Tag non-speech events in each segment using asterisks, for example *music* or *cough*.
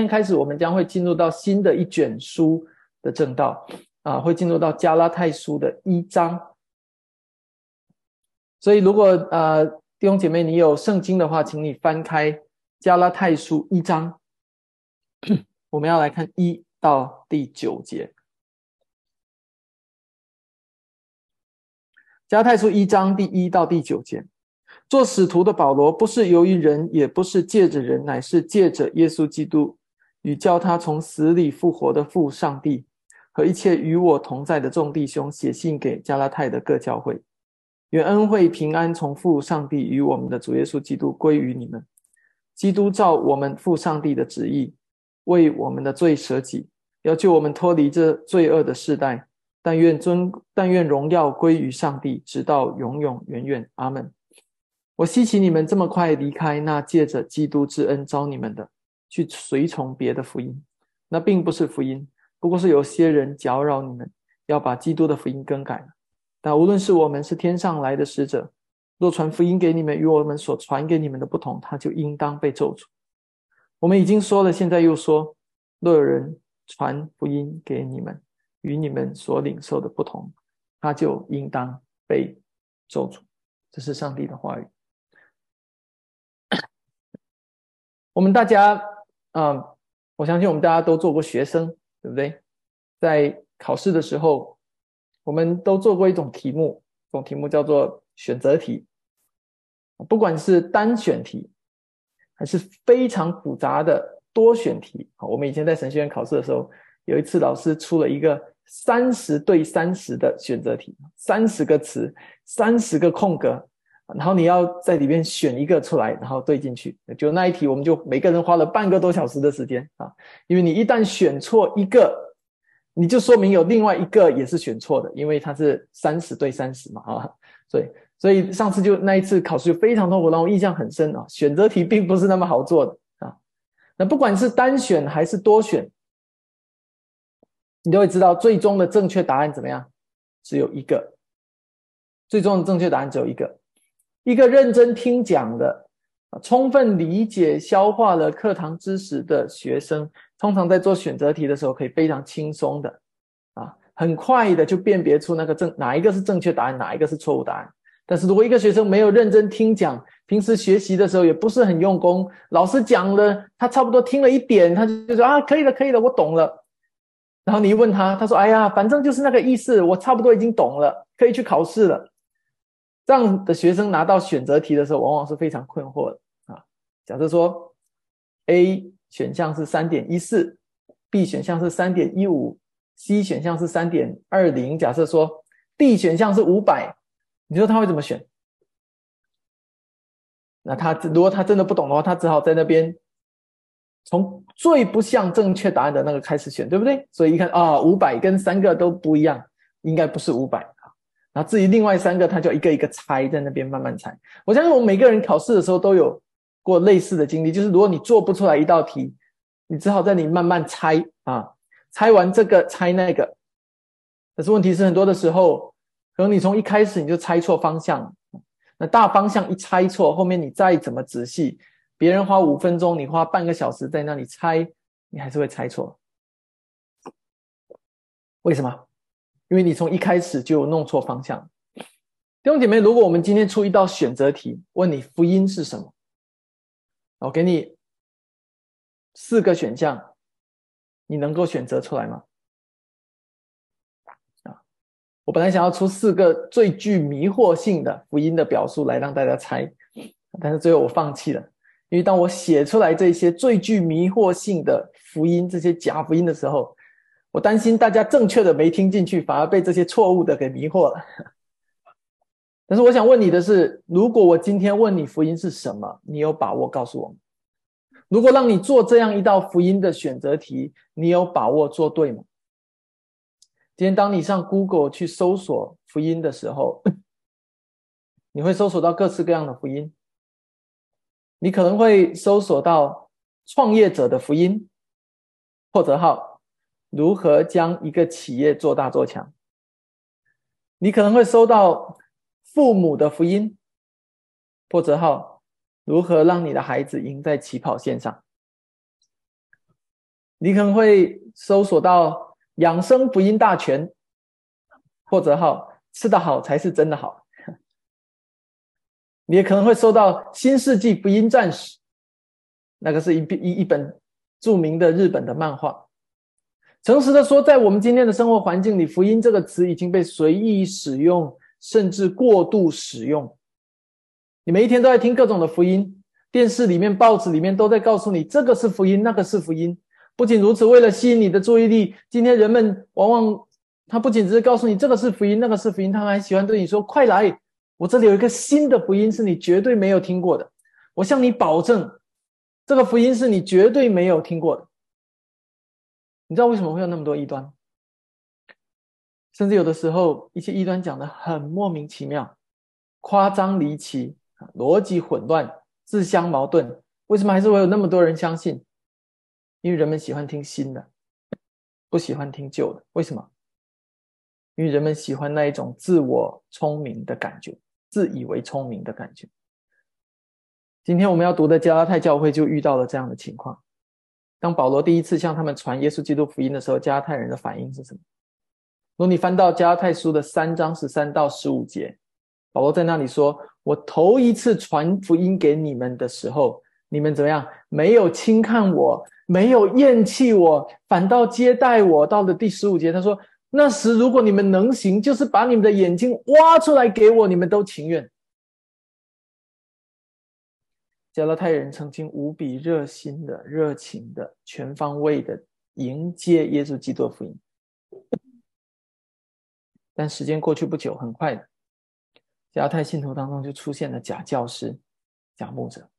今天开始，我们将会进入到新的一卷书的正道啊，会进入到加拉太书的一章。所以，如果呃弟兄姐妹你有圣经的话，请你翻开加拉太书一章，*coughs* 我们要来看一到第九节。加太书一章第一到第九节，做使徒的保罗不是由于人，也不是借着人，乃是借着耶稣基督与叫他从死里复活的父上帝和一切与我同在的众弟兄，写信给加拉太的各教会，愿恩惠平安从父上帝与我们的主耶稣基督归于你们。基督照我们父上帝的旨意，为我们的罪舍己，要救我们脱离这罪恶的世代。但愿尊，但愿荣耀归于上帝，直到永永远远。阿门。我希奇你们这么快离开那借着基督之恩招你们的，去随从别的福音。那并不是福音，不过是有些人搅扰你们，要把基督的福音更改。但无论是我们是天上来的使者，若传福音给你们与我们所传给你们的不同，他就应当被咒诅。我们已经说了，现在又说，若有人传福音给你们，与你们所领受的不同，他就应当被咒诅。这是上帝的话语。*coughs* 我们大家，嗯，我相信我们大家都做过学生，对不对？在考试的时候，我们都做过一种题目，这种题目叫做选择题。不管是单选题，还是非常复杂的多选题。我们以前在神学院考试的时候，有一次老师出了一个。三十对三十的选择题，三十个词，三十个空格，然后你要在里面选一个出来，然后对进去。就那一题，我们就每个人花了半个多小时的时间啊，因为你一旦选错一个，你就说明有另外一个也是选错的，因为它是三十对三十嘛啊，所以所以上次就那一次考试就非常痛苦，让我印象很深啊。选择题并不是那么好做的啊，那不管是单选还是多选。你都会知道，最终的正确答案怎么样？只有一个。最终的正确答案只有一个。一个认真听讲的、充分理解、消化了课堂知识的学生，通常在做选择题的时候，可以非常轻松的，啊，很快的就辨别出那个正哪一个是正确答案，哪一个是错误答案。但是如果一个学生没有认真听讲，平时学习的时候也不是很用功，老师讲了，他差不多听了一点，他就说啊，可以了，可以了，我懂了。然后你一问他，他说：“哎呀，反正就是那个意思，我差不多已经懂了，可以去考试了。”这样的学生拿到选择题的时候，往往是非常困惑的啊。假设说，A 选项是三点一四，B 选项是三点一五，C 选项是三点二零。假设说 D 选项是五百，你说他会怎么选？那他如果他真的不懂的话，他只好在那边。从最不像正确答案的那个开始选，对不对？所以一看啊，五百跟三个都不一样，应该不是五百。然后至于另外三个，他就一个一个猜，在那边慢慢猜。我相信我们每个人考试的时候都有过类似的经历，就是如果你做不出来一道题，你只好在你慢慢猜啊，猜完这个猜那个。可是问题是很多的时候，可能你从一开始你就猜错方向，那大方向一猜错，后面你再怎么仔细。别人花五分钟，你花半个小时在那里猜，你还是会猜错。为什么？因为你从一开始就弄错方向。弟兄姐妹，如果我们今天出一道选择题，问你福音是什么，我给你四个选项，你能够选择出来吗？啊，我本来想要出四个最具迷惑性的福音的表述来让大家猜，但是最后我放弃了。因为当我写出来这些最具迷惑性的福音、这些假福音的时候，我担心大家正确的没听进去，反而被这些错误的给迷惑了。*laughs* 但是我想问你的是：如果我今天问你福音是什么，你有把握告诉我吗？如果让你做这样一道福音的选择题，你有把握做对吗？今天当你上 Google 去搜索福音的时候，*laughs* 你会搜索到各式各样的福音。你可能会搜索到创业者的福音，或者号如何将一个企业做大做强。你可能会搜到父母的福音，或者号如何让你的孩子赢在起跑线上。你可能会搜索到养生福音大全，或者号吃得好才是真的好。*laughs* 你也可能会收到新世纪福音战士，那个是一一一本著名的日本的漫画。诚实的说，在我们今天的生活环境里，福音这个词已经被随意使用，甚至过度使用。你每一天都在听各种的福音，电视里面、报纸里面都在告诉你这个是福音，那个是福音。不仅如此，为了吸引你的注意力，今天人们往往他不仅只是告诉你这个是福音，那个是福音，他还喜欢对你说：“快来，我这里有一个新的福音，是你绝对没有听过的。我向你保证，这个福音是你绝对没有听过的。”你知道为什么会有那么多异端？甚至有的时候，一些异端讲的很莫名其妙、夸张离奇、逻辑混乱、自相矛盾。为什么还是会有那么多人相信？因为人们喜欢听新的，不喜欢听旧的。为什么？因为人们喜欢那一种自我聪明的感觉，自以为聪明的感觉。今天我们要读的加拉太教会就遇到了这样的情况。当保罗第一次向他们传耶稣基督福音的时候，加太人的反应是什么？如果你翻到加太书的三章十三到十五节，保罗在那里说：“我头一次传福音给你们的时候，你们怎么样？没有轻看我，没有厌弃我，反倒接待我。”到了第十五节，他说：“那时如果你们能行，就是把你们的眼睛挖出来给我，你们都情愿。”加拉太人曾经无比热心的、热情的、全方位的迎接耶稣基督福音，但时间过去不久，很快的，加拉太信徒当中就出现了假教师、假牧者。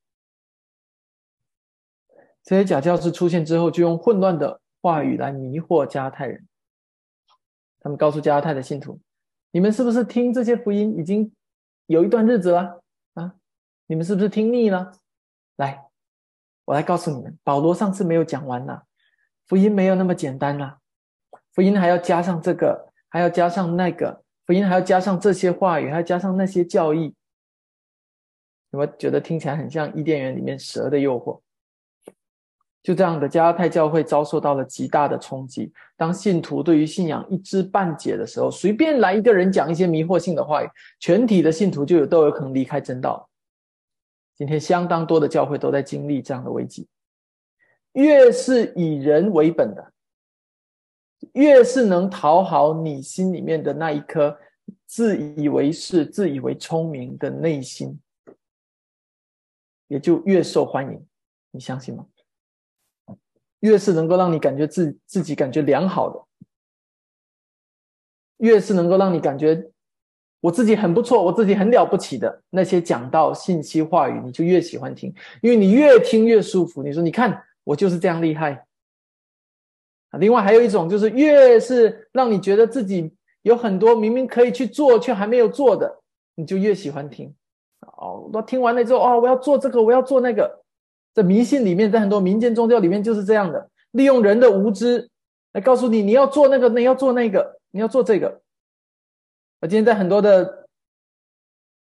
这些假教师出现之后，就用混乱的话语来迷惑加拉太人。他们告诉加拉太的信徒：“你们是不是听这些福音已经有一段日子了啊？你们是不是听腻了？”来，我来告诉你们，保罗上次没有讲完呢。福音没有那么简单啦，福音还要加上这个，还要加上那个，福音还要加上这些话语，还要加上那些教义。有没有觉得听起来很像伊甸园里面蛇的诱惑？就这样的，加拉太教会遭受到了极大的冲击。当信徒对于信仰一知半解的时候，随便来一个人讲一些迷惑性的话语，全体的信徒就有都有可能离开正道。今天相当多的教会都在经历这样的危机，越是以人为本的，越是能讨好你心里面的那一颗自以为是、自以为聪明的内心，也就越受欢迎。你相信吗？越是能够让你感觉自自己感觉良好的，越是能够让你感觉。我自己很不错，我自己很了不起的那些讲到、信息、话语，你就越喜欢听，因为你越听越舒服。你说，你看我就是这样厉害！另外还有一种，就是越是让你觉得自己有很多明明可以去做却还没有做的，你就越喜欢听。哦，我听完了之后，哦，我要做这个，我要做那个。在迷信里面，在很多民间宗教里面就是这样的，利用人的无知来告诉你，你要做那个，你要做那个，你要做这个。我今天在很多的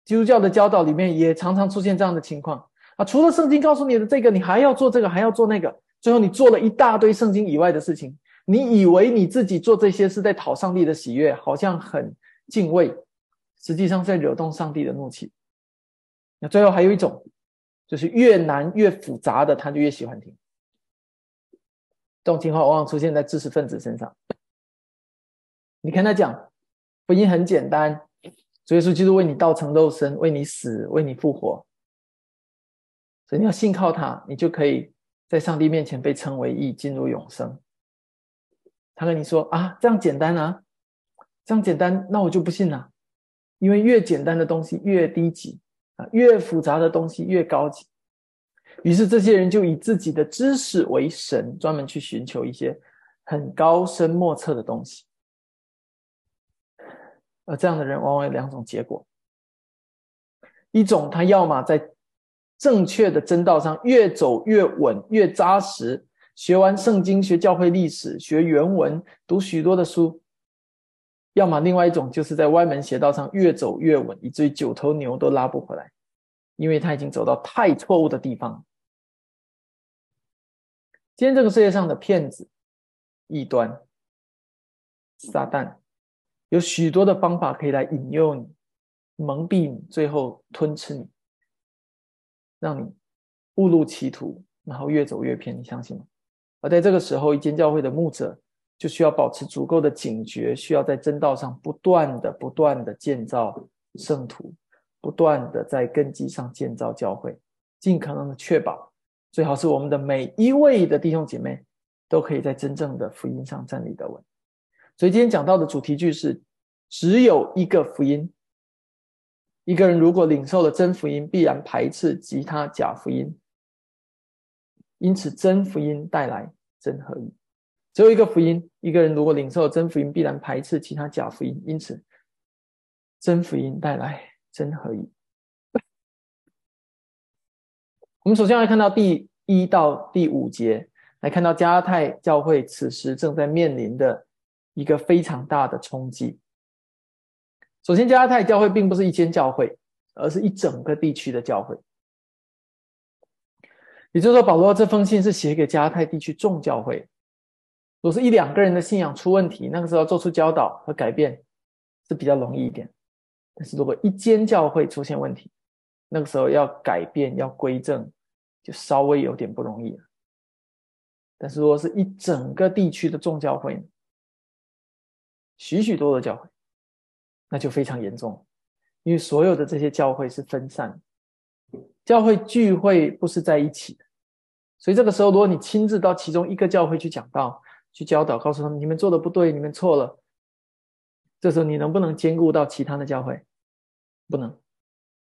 基督教的教导里面，也常常出现这样的情况啊。除了圣经告诉你的这个，你还要做这个，还要做那个，最后你做了一大堆圣经以外的事情。你以为你自己做这些是在讨上帝的喜悦，好像很敬畏，实际上在惹动上帝的怒气。那最后还有一种，就是越难越复杂的，他就越喜欢听。这种情况往往出现在知识分子身上。你跟他讲。福音很简单，主耶稣基督为你道成肉身，为你死，为你复活。所以你要信靠他，你就可以在上帝面前被称为义，进入永生。他跟你说啊，这样简单啊，这样简单，那我就不信了，因为越简单的东西越低级啊，越复杂的东西越高级。于是这些人就以自己的知识为神，专门去寻求一些很高深莫测的东西。而这样的人往往有两种结果：一种他要么在正确的真道上越走越稳、越扎实，学完圣经、学教会历史、学原文、读许多的书；要么另外一种就是在歪门邪道上越走越稳，以至于九头牛都拉不回来，因为他已经走到太错误的地方。今天这个世界上的骗子、异端、撒旦，有许多的方法可以来引诱你、蒙蔽你，最后吞吃你，让你误入歧途，然后越走越偏。你相信吗？而在这个时候，一间教会的牧者就需要保持足够的警觉，需要在真道上不断的、不断的建造圣徒，不断的在根基上建造教会，尽可能的确保。最好是我们的每一位的弟兄姐妹都可以在真正的福音上站立得稳。所以今天讲到的主题句是：只有一个福音。一个人如果领受了真福音，必然排斥其他假福音。因此，真福音带来真合一。只有一个福音。一个人如果领受了真福音，必然排斥其他假福音。因此，真福音带来真合一。*laughs* 我们首先来看到第一到第五节，来看到加泰教会此时正在面临的一个非常大的冲击。首先，加泰教会并不是一间教会，而是一整个地区的教会。也就是说，保罗这封信是写给加泰地区众教会。如果是一两个人的信仰出问题，那个时候做出教导和改变是比较容易一点。但是如果一间教会出现问题，那个时候要改变、要归正，就稍微有点不容易了。但是如果是一整个地区的众教会，许许多多教会，那就非常严重，因为所有的这些教会是分散，教会聚会不是在一起的。所以这个时候，如果你亲自到其中一个教会去讲道、去教导，告诉他们你们做的不对，你们错了，这时候你能不能兼顾到其他的教会？不能。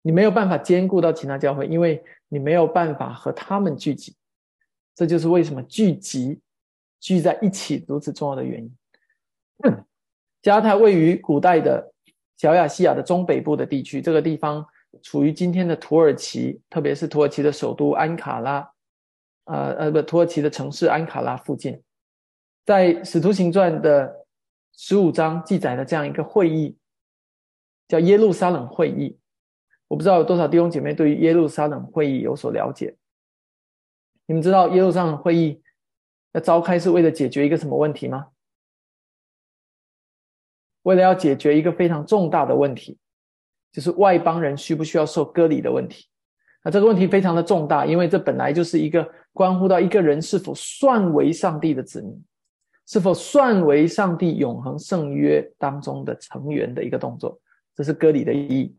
你没有办法兼顾到其他教会，因为你没有办法和他们聚集。这就是为什么聚集聚在一起如此重要的原因。加泰位于古代的小亚细亚的中北部的地区，这个地方处于今天的土耳其，特别是土耳其的首都安卡拉，呃呃不，土耳其的城市安卡拉附近。在《使徒行传》的十五章记载了这样一个会议，叫耶路撒冷会议。我不知道有多少弟兄姐妹对于耶路撒冷会议有所了解。你们知道耶路撒冷会议要召开是为了解决一个什么问题吗？为了要解决一个非常重大的问题，就是外邦人需不需要受割礼的问题。那这个问题非常的重大，因为这本来就是一个关乎到一个人是否算为上帝的子民，是否算为上帝永恒圣约当中的成员的一个动作。这是割礼的意义。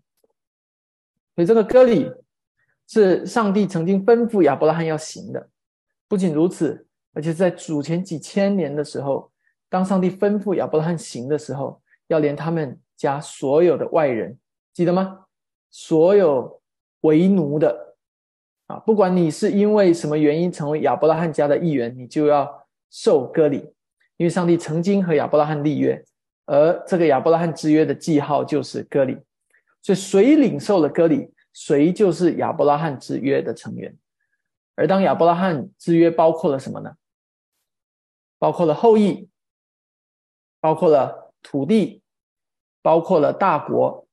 所以这个割礼是上帝曾经吩咐亚伯拉罕要行的。不仅如此，而且在主前几千年的时候，当上帝吩咐亚伯拉罕行的时候，要连他们家所有的外人，记得吗？所有为奴的啊，不管你是因为什么原因成为亚伯拉罕家的一员，你就要受割礼，因为上帝曾经和亚伯拉罕立约，而这个亚伯拉罕之约的记号就是割礼。所以，谁领受了割礼，谁就是亚伯拉罕之约的成员。而当亚伯拉罕之约包括了什么呢？包括了后裔，包括了土地，包括了大国。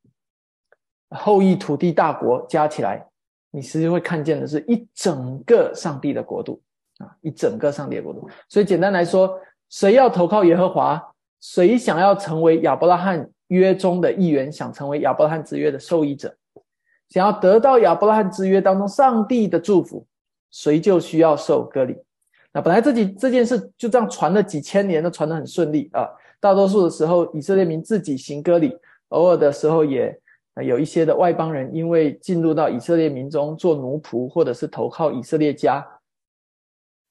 后裔、土地、大国加起来，你实际会看见的是一整个上帝的国度啊，一整个上帝的国度。所以，简单来说，谁要投靠耶和华，谁想要成为亚伯拉罕。约中的一员想成为亚伯拉罕之约的受益者，想要得到亚伯拉罕之约当中上帝的祝福，谁就需要受割礼。那本来这几这件事就这样传了几千年，都传得很顺利啊。大多数的时候，以色列民自己行割礼，偶尔的时候也有一些的外邦人，因为进入到以色列民中做奴仆，或者是投靠以色列家，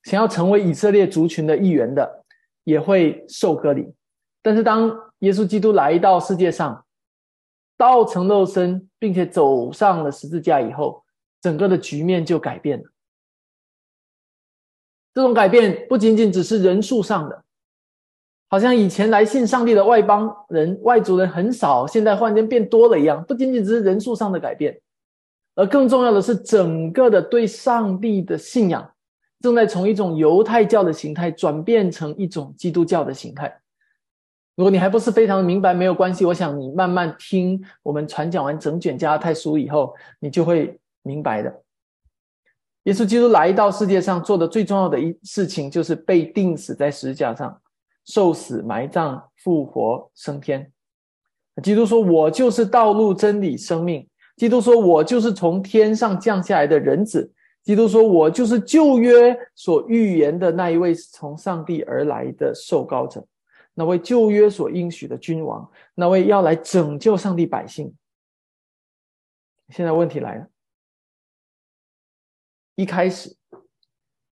想要成为以色列族群的一员的，也会受割礼。但是当耶稣基督来到世界上，道成肉身，并且走上了十字架以后，整个的局面就改变了。这种改变不仅仅只是人数上的，好像以前来信上帝的外邦人、外族人很少，现在忽然间变多了一样。不仅仅只是人数上的改变，而更重要的是，整个的对上帝的信仰正在从一种犹太教的形态转变成一种基督教的形态。如果你还不是非常明白，没有关系。我想你慢慢听我们传讲完整卷加太书以后，你就会明白的。耶稣基督来到世界上做的最重要的一事情，就是被钉死在十字架上，受死、埋葬、复活、升天。基督说：“我就是道路、真理、生命。”基督说：“我就是从天上降下来的人子。”基督说：“我就是旧约所预言的那一位从上帝而来的受膏者，那位旧约所应许的君王，那位要来拯救上帝百姓。”现在问题来了。一开始，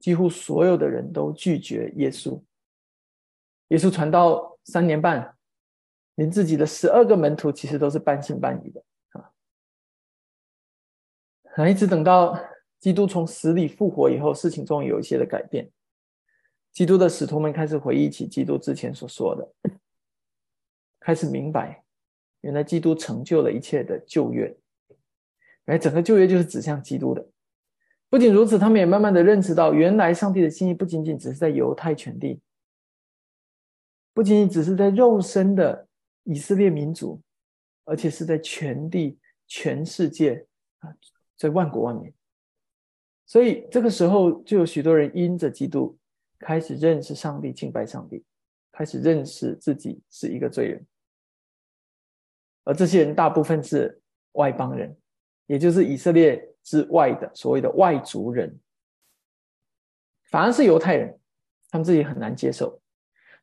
几乎所有的人都拒绝耶稣。耶稣传道三年半，连自己的十二个门徒其实都是半信半疑的啊。啊，一直等到基督从死里复活以后，事情终于有一些的改变。基督的使徒们开始回忆起基督之前所说的，开始明白，原来基督成就了一切的旧约，原来整个旧约就是指向基督的。不仅如此，他们也慢慢的认识到，原来上帝的心意不仅仅只是在犹太全地，不仅仅只是在肉身的以色列民族，而且是在全地、全世界啊，在万国万民。所以这个时候，就有许多人因着基督开始认识上帝、敬拜上帝，开始认识自己是一个罪人。而这些人大部分是外邦人，也就是以色列。之外的所谓的外族人，反而是犹太人，他们自己很难接受。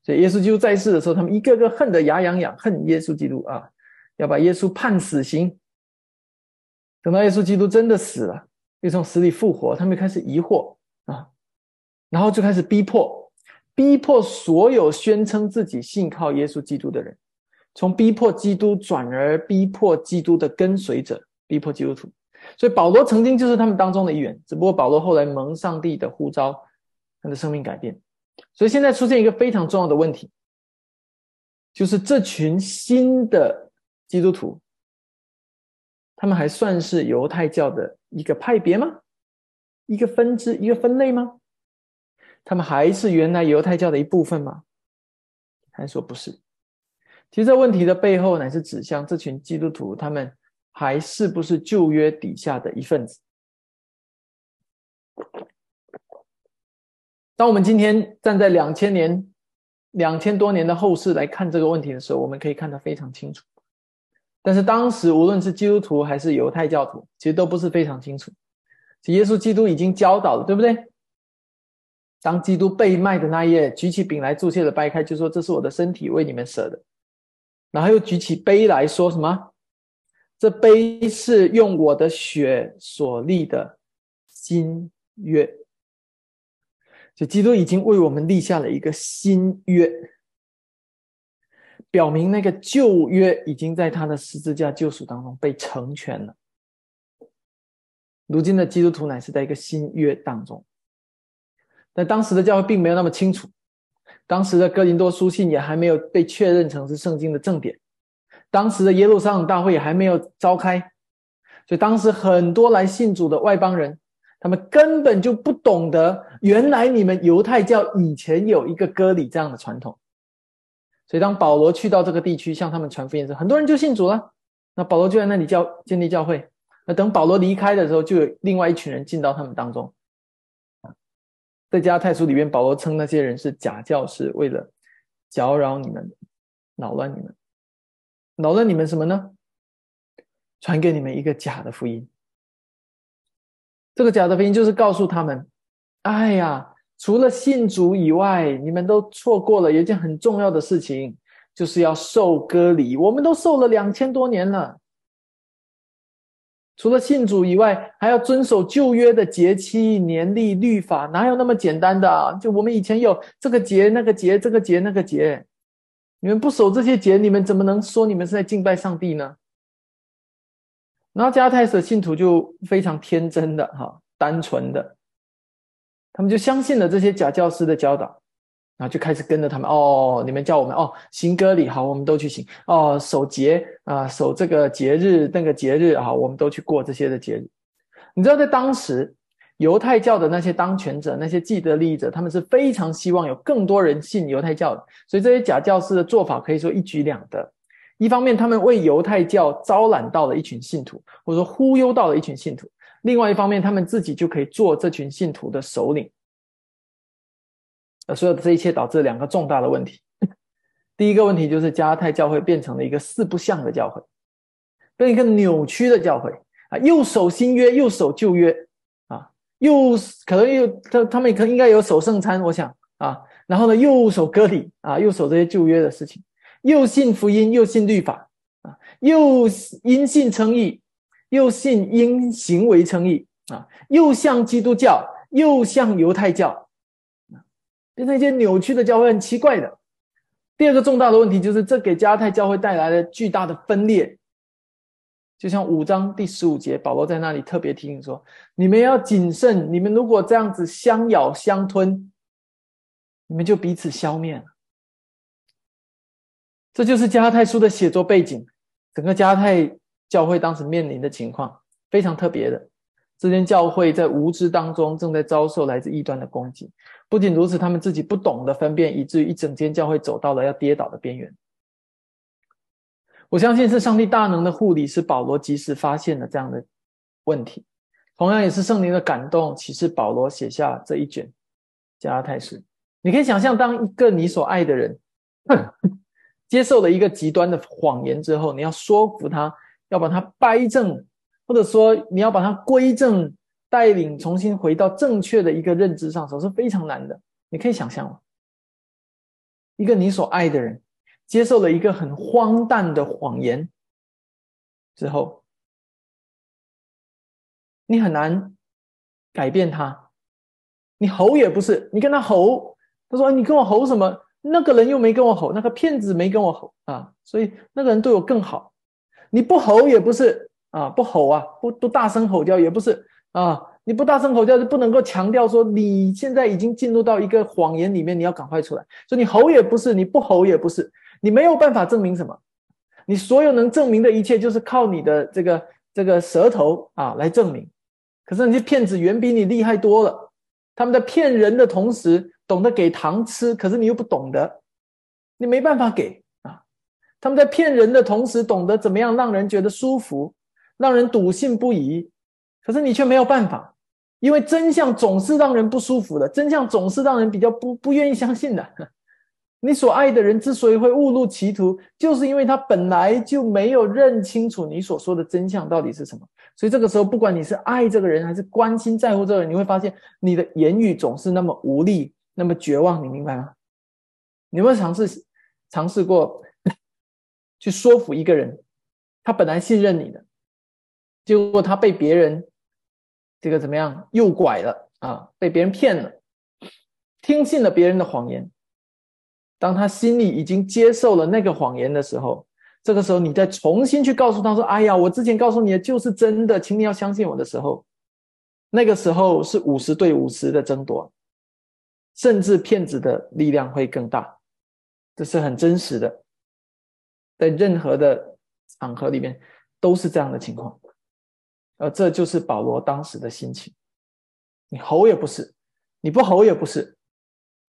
所以耶稣基督在世的时候，他们一个个恨得牙痒痒，恨耶稣基督啊，要把耶稣判死刑。等到耶稣基督真的死了，又从死里复活，他们开始疑惑啊，然后就开始逼迫，逼迫所有宣称自己信靠耶稣基督的人，从逼迫基督转而逼迫基督的跟随者，逼迫基督徒。所以保罗曾经就是他们当中的一员，只不过保罗后来蒙上帝的呼召，他的生命改变。所以现在出现一个非常重要的问题，就是这群新的基督徒，他们还算是犹太教的一个派别吗？一个分支、一个分类吗？他们还是原来犹太教的一部分吗？还是说不是？其实这问题的背后乃是指向这群基督徒，他们。还是不是旧约底下的一份子？当我们今天站在两千年、两千多年的后世来看这个问题的时候，我们可以看得非常清楚。但是当时无论是基督徒还是犹太教徒，其实都不是非常清楚。耶稣基督已经教导了，对不对？当基督被卖的那一夜，举起饼来，注谢的掰开，就说：“这是我的身体，为你们舍的。”然后又举起杯来说什么？这杯是用我的血所立的新约，就基督已经为我们立下了一个新约，表明那个旧约已经在他的十字架救赎当中被成全了。如今的基督徒乃是在一个新约当中，但当时的教会并没有那么清楚，当时的哥林多书信也还没有被确认成是圣经的正典。当时的耶路撒冷大会也还没有召开，所以当时很多来信主的外邦人，他们根本就不懂得，原来你们犹太教以前有一个割礼这样的传统。所以当保罗去到这个地区向他们传福音时，很多人就信主了。那保罗就在那里教建立教会。那等保罗离开的时候，就有另外一群人进到他们当中。在加太书里面，保罗称那些人是假教师，为了搅扰你们，扰乱你们。扰乱你们什么呢？传给你们一个假的福音。这个假的福音就是告诉他们：哎呀，除了信主以外，你们都错过了有一件很重要的事情，就是要受割礼。我们都受了两千多年了，除了信主以外，还要遵守旧约的节期、年历、律法，哪有那么简单的？就我们以前有这个节、那个节、这个节、那个节。你们不守这些节，你们怎么能说你们是在敬拜上帝呢？然后加泰的信徒就非常天真的哈，单纯的，他们就相信了这些假教师的教导，然后就开始跟着他们。哦，你们叫我们哦行歌礼，好，我们都去行。哦，守节啊，守这个节日那个节日，好，我们都去过这些的节日。你知道在当时。犹太教的那些当权者、那些既得利益者，他们是非常希望有更多人信犹太教的，所以这些假教师的做法可以说一举两得。一方面，他们为犹太教招揽到了一群信徒，或者说忽悠到了一群信徒；另外一方面，他们自己就可以做这群信徒的首领。呃，所有的这一切导致两个重大的问题。*laughs* 第一个问题就是加泰教会变成了一个四不像的教会，变一个扭曲的教会。啊，又守新约又守旧约。啊，又可能又他他们可应该有守圣餐，我想。啊，然后呢又守割礼。啊，又守这些旧约的事情，又信福音又信律法啊，又因信称义，又信因行为称义啊，又像基督教又像犹太教变成一些扭曲的教会，很奇怪的。第二个重大的问题就是，这给加泰教会带来了巨大的分裂。就像五章第十五节，保罗在那里特别提醒说：“你们要谨慎，你们如果这样子相咬相吞，你们就彼此消灭了。”这就是加泰书的写作背景，整个加泰教会当时面临的情况非常特别的。这间教会在无知当中正在遭受来自异端的攻击。不仅如此，他们自己不懂得分辨，以至于一整间教会走到了要跌倒的边缘。我相信是上帝大能的护理，使保罗及时发现了这样的问题。同样也是圣灵的感动，启示保罗写下这一卷加拉太书。你可以想象，当一个你所爱的人接受了一个极端的谎言之后，你要说服他，要把他掰正。或者说，你要把它归正，带领重新回到正确的一个认知上，时候是非常难的。你可以想象吗？一个你所爱的人接受了一个很荒诞的谎言之后，你很难改变他。你吼也不是，你跟他吼，他说：“你跟我吼什么？那个人又没跟我吼，那个骗子没跟我吼啊，所以那个人对我更好。”你不吼也不是。啊，不吼啊，不不大声吼叫也不是啊，你不大声吼叫就不能够强调说你现在已经进入到一个谎言里面，你要赶快出来。所以你吼也不是，你不吼也不是，你没有办法证明什么。你所有能证明的一切，就是靠你的这个这个舌头啊来证明。可是那些骗子远比你厉害多了，他们在骗人的同时懂得给糖吃，可是你又不懂得，你没办法给啊。他们在骗人的同时懂得怎么样让人觉得舒服。让人笃信不疑，可是你却没有办法，因为真相总是让人不舒服的，真相总是让人比较不不愿意相信的。*laughs* 你所爱的人之所以会误入歧途，就是因为他本来就没有认清楚你所说的真相到底是什么。所以这个时候，不管你是爱这个人，还是关心在乎这个人，你会发现你的言语总是那么无力，那么绝望。你明白吗？你有没有尝试尝试过 *laughs* 去说服一个人，他本来信任你的？结果他被别人这个怎么样诱拐了啊？被别人骗了，听信了别人的谎言。当他心里已经接受了那个谎言的时候，这个时候你再重新去告诉他说：“哎呀，我之前告诉你的就是真的，请你要相信我的时候，那个时候是五十对五十的争夺，甚至骗子的力量会更大。这是很真实的，在任何的场合里面都是这样的情况。”而这就是保罗当时的心情。你吼也不是，你不吼也不是，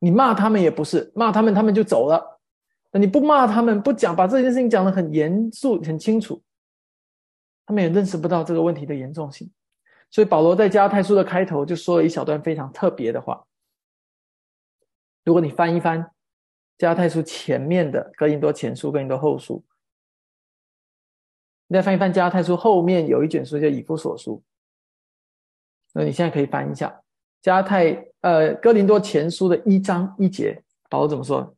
你骂他们也不是，骂他们他们就走了。你不骂他们，不讲把这件事情讲得很严肃、很清楚，他们也认识不到这个问题的严重性。所以保罗在加太书的开头就说了一小段非常特别的话。如果你翻一翻加太书前面的哥林多前书、哥林多后书。你再翻一翻《加太书》后面有一卷书叫《以弗所书》，那你现在可以翻一下《加太》呃《哥林多前书》的一章一节，保罗怎么说？《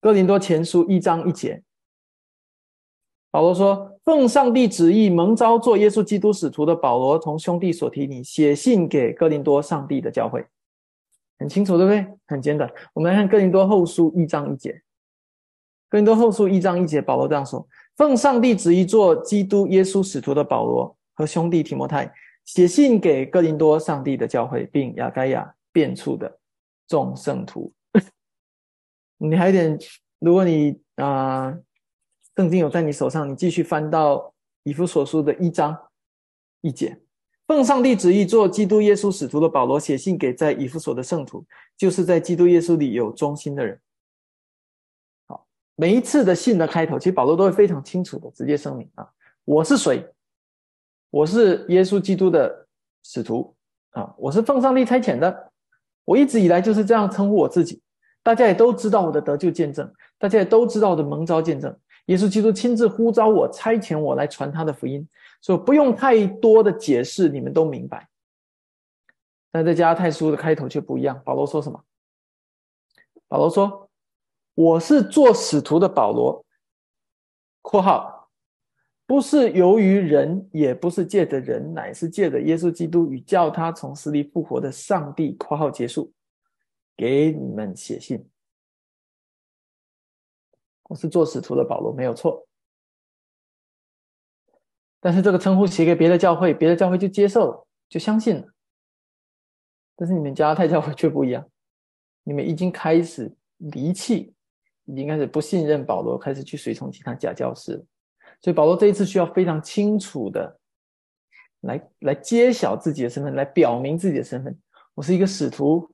哥林多前书》一章一节，保罗说：“奉上帝旨意蒙召做耶稣基督使徒的保罗，同兄弟所提你写信给哥林多上帝的教会。”很清楚，对不对？很简短。我们来看哥林多后书一章一节。哥林多后书一章一节，保罗这样说：“奉上帝旨意做基督耶稣使徒的保罗和兄弟提摩太，写信给哥林多上帝的教会，并亚该亚变处的众圣徒。*laughs* ”你还有点，如果你啊，圣经有在你手上，你继续翻到以弗所书的一章一节。奉上帝旨意做基督耶稣使徒的保罗写信给在以弗所的圣徒，就是在基督耶稣里有忠心的人。好，每一次的信的开头，其实保罗都会非常清楚的直接声明啊，我是谁？我是耶稣基督的使徒啊，我是奉上帝差遣的，我一直以来就是这样称呼我自己。大家也都知道我的得救见证，大家也都知道我的蒙召见证。耶稣基督亲自呼召我，差遣我来传他的福音，所以不用太多的解释，你们都明白。但在加拉太书的开头却不一样，保罗说什么？保罗说。我是做使徒的保罗（括号），不是由于人，也不是借着人，乃是借着耶稣基督与叫他从死里复活的上帝（括号结束）给你们写信。我是做使徒的保罗，没有错。但是这个称呼写给别的教会，别的教会就接受了，就相信了。但是你们加太教会却不一样，你们已经开始离弃。已经开始不信任保罗，开始去随从其他假教师。所以保罗这一次需要非常清楚的来来揭晓自己的身份，来表明自己的身份。我是一个使徒，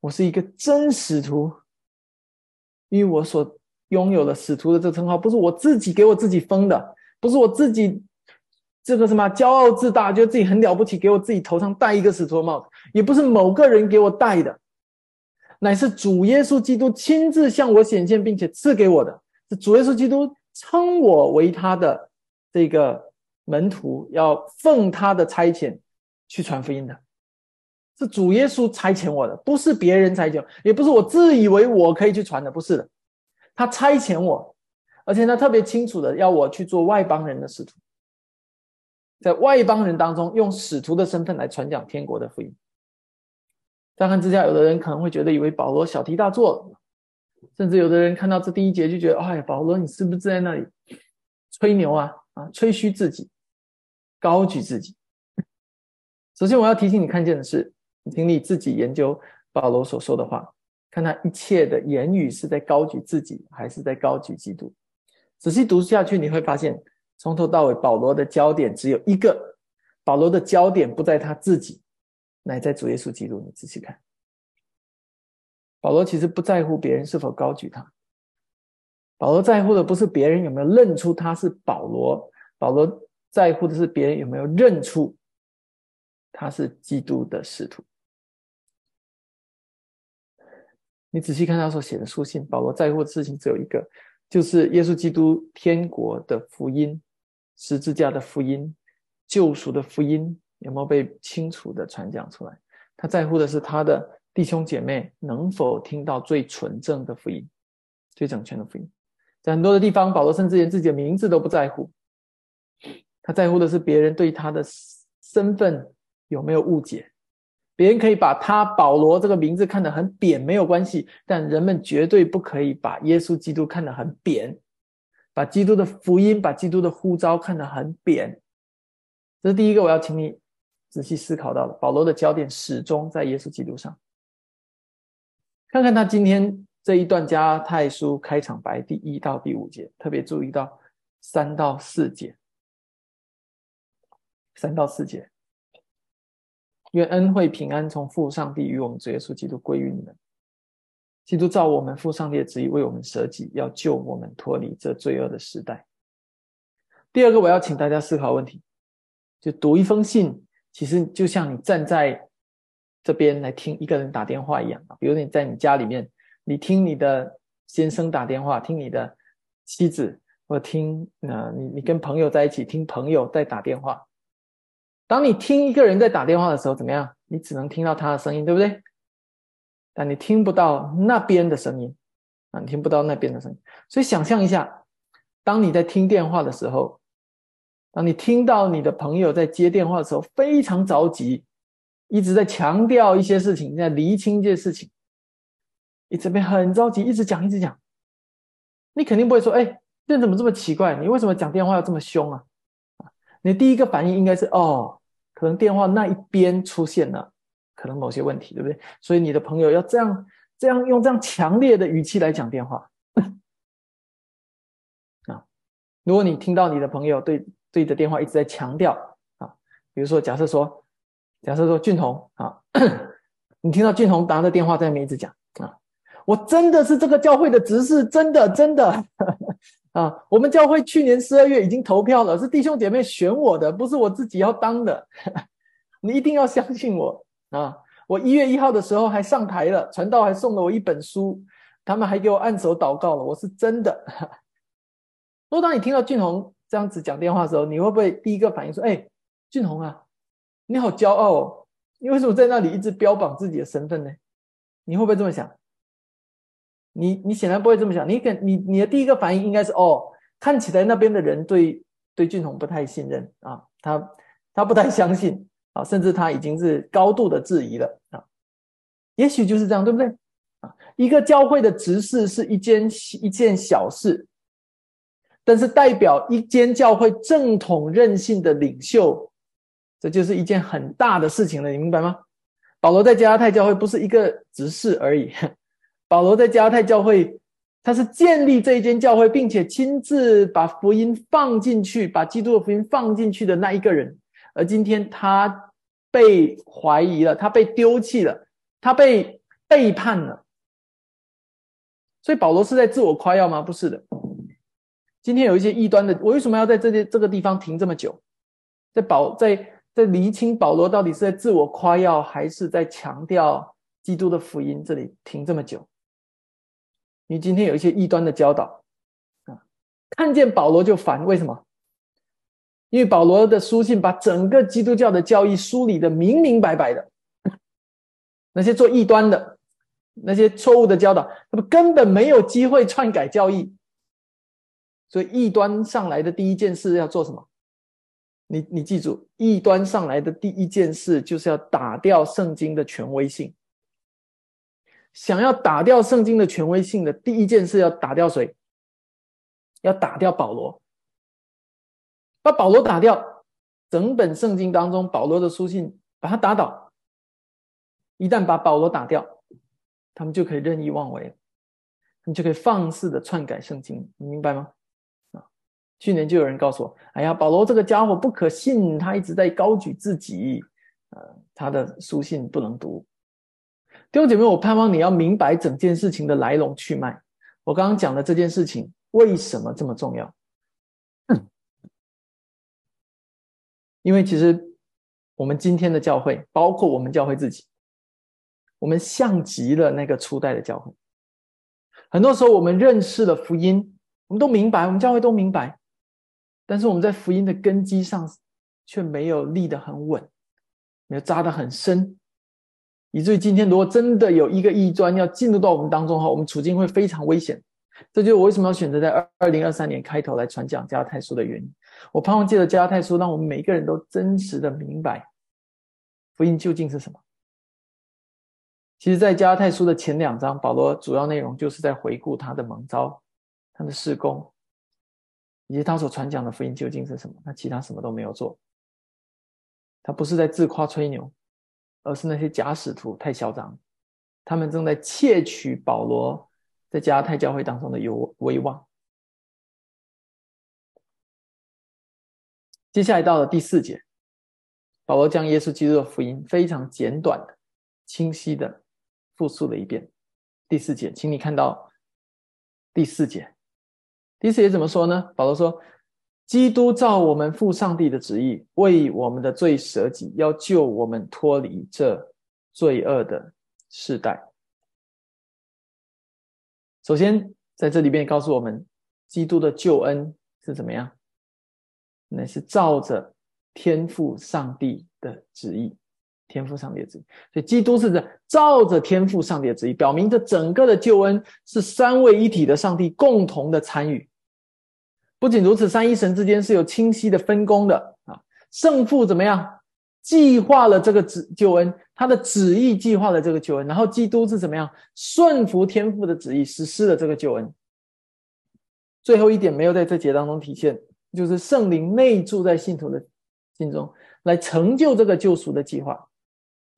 我是一个真使徒，因为我所拥有了使徒的这称号，不是我自己给我自己封的，不是我自己这个什么骄傲自大，觉得自己很了不起，给我自己头上戴一个使徒帽子，也不是某个人给我戴的。乃是主耶稣基督亲自向我显现，并且赐给我的。是主耶稣基督称我为他的这个门徒，要奉他的差遣去传福音的。是主耶稣差遣我的，不是别人差遣，也不是我自以为我可以去传的，不是的。他差遣我，而且他特别清楚的要我去做外邦人的使徒，在外邦人当中用使徒的身份来传讲天国的福音。乍看之下，有的人可能会觉得以为保罗小题大做了，甚至有的人看到这第一节就觉得：哎，保罗你是不是在那里吹牛啊？啊，吹嘘自己，高举自己。首先，我要提醒你看见的是，请你自己研究保罗所说的话，看他一切的言语是在高举自己，还是在高举基督。仔细读下去，你会发现，从头到尾，保罗的焦点只有一个，保罗的焦点不在他自己。乃在主耶稣基督，你仔细看，保罗其实不在乎别人是否高举他，保罗在乎的不是别人有没有认出他是保罗，保罗在乎的是别人有没有认出他是基督的使徒。你仔细看他所写的书信，保罗在乎的事情只有一个，就是耶稣基督天国的福音、十字架的福音、救赎的福音。有没有被清楚的传讲出来？他在乎的是他的弟兄姐妹能否听到最纯正的福音、最整全的福音。在很多的地方，保罗甚至连自己的名字都不在乎，他在乎的是别人对他的身份有没有误解。别人可以把他保罗这个名字看得很扁，没有关系，但人们绝对不可以把耶稣基督看得很扁，把基督的福音、把基督的呼召看得很扁。这是第一个，我要请你。仔细思考到的，保罗的焦点始终在耶稣基督上。看看他今天这一段加太书开场白第一到第五节，特别注意到三到四节。三到四节，愿恩惠平安从父上帝与我们主耶稣基督归于你们。基督照我们父上帝的旨意为我们舍己，要救我们脱离这罪恶的时代。第二个，我要请大家思考问题，就读一封信。其实就像你站在这边来听一个人打电话一样啊，比如你在你家里面，你听你的先生打电话，听你的妻子，或听呃你你跟朋友在一起听朋友在打电话。当你听一个人在打电话的时候，怎么样？你只能听到他的声音，对不对？但你听不到那边的声音啊，你听不到那边的声音。所以想象一下，当你在听电话的时候。当你听到你的朋友在接电话的时候非常着急，一直在强调一些事情，在厘清一些事情，你这边很着急，一直讲一直讲，你肯定不会说：“哎，这怎么这么奇怪？你为什么讲电话要这么凶？”啊，你第一个反应应该是：“哦，可能电话那一边出现了可能某些问题，对不对？”所以你的朋友要这样这样用这样强烈的语气来讲电话 *laughs* 啊。如果你听到你的朋友对。对着电话一直在强调啊，比如说，假设说，假设说俊宏啊，*coughs* 你听到俊宏拿着电话在那边一直讲啊，我真的是这个教会的执事，真的真的啊！我们教会去年十二月已经投票了，是弟兄姐妹选我的，不是我自己要当的。*laughs* 你一定要相信我啊！我一月一号的时候还上台了，传道还送了我一本书，他们还给我按手祷告了，我是真的。如果当你听到俊宏这样子讲电话的时候，你会不会第一个反应说：“哎，俊宏啊，你好骄傲哦，你为什么在那里一直标榜自己的身份呢？”你会不会这么想？你你显然不会这么想，你肯你你的第一个反应应该是哦，看起来那边的人对对俊宏不太信任啊，他他不太相信啊，甚至他已经是高度的质疑了啊，也许就是这样，对不对啊？一个教会的执事是一件一件小事，但是代表一间教会正统任性的领袖，这就是一件很大的事情了，你明白吗？保罗在加拉太教会不是一个执事而已。保罗在加泰教会，他是建立这一间教会，并且亲自把福音放进去，把基督的福音放进去的那一个人。而今天他被怀疑了，他被丢弃了，他被背叛了。所以保罗是在自我夸耀吗？不是的。今天有一些异端的，我为什么要在这些这个地方停这么久？在保在在厘清保罗到底是在自我夸耀，还是在强调基督的福音？这里停这么久？你今天有一些异端的教导啊，看见保罗就烦，为什么？因为保罗的书信把整个基督教的教义梳理的明明白白的，那些做异端的、那些错误的教导，他们根本没有机会篡改教义。所以异端上来的第一件事要做什么？你你记住，异端上来的第一件事就是要打掉圣经的权威性。想要打掉圣经的权威性的第一件事，要打掉谁？要打掉保罗，把保罗打掉。整本圣经当中，保罗的书信把他打倒。一旦把保罗打掉，他们就可以任意妄为，你就可以放肆的篡改圣经，你明白吗？啊，去年就有人告诉我：“哎呀，保罗这个家伙不可信，他一直在高举自己，呃，他的书信不能读。”弟兄姐妹，我盼望你要明白整件事情的来龙去脉。我刚刚讲的这件事情为什么这么重要？因为其实我们今天的教会，包括我们教会自己，我们像极了那个初代的教会。很多时候，我们认识了福音，我们都明白，我们教会都明白，但是我们在福音的根基上却没有立得很稳，没有扎得很深。以至于今天，如果真的有一个异端要进入到我们当中的话，我们处境会非常危险。这就是我为什么要选择在二二零二三年开头来传讲加太书的原因。我盼望借着加太书，让我们每一个人都真实的明白福音究竟是什么。其实，在加太书的前两章，保罗主要内容就是在回顾他的蒙召、他的事工，以及他所传讲的福音究竟是什么。他其他什么都没有做，他不是在自夸吹牛。而是那些假使徒太嚣张，他们正在窃取保罗在加太教会当中的有威望。接下来到了第四节，保罗将耶稣基督的福音非常简短的、清晰的复述了一遍。第四节，请你看到第四节，第四节怎么说呢？保罗说。基督照我们父上帝的旨意，为我们的罪舍己，要救我们脱离这罪恶的世代。首先，在这里边告诉我们，基督的救恩是怎么样？那是照着天父上帝的旨意，天父上帝的旨意。所以，基督是在照着天父上帝的旨意，表明这整个的救恩是三位一体的上帝共同的参与。不仅如此，三一神之间是有清晰的分工的啊。圣父怎么样计划了这个旨救恩，他的旨意计划了这个救恩，然后基督是怎么样顺服天父的旨意实施了这个救恩。最后一点没有在这节当中体现，就是圣灵内住在信徒的心中，来成就这个救赎的计划，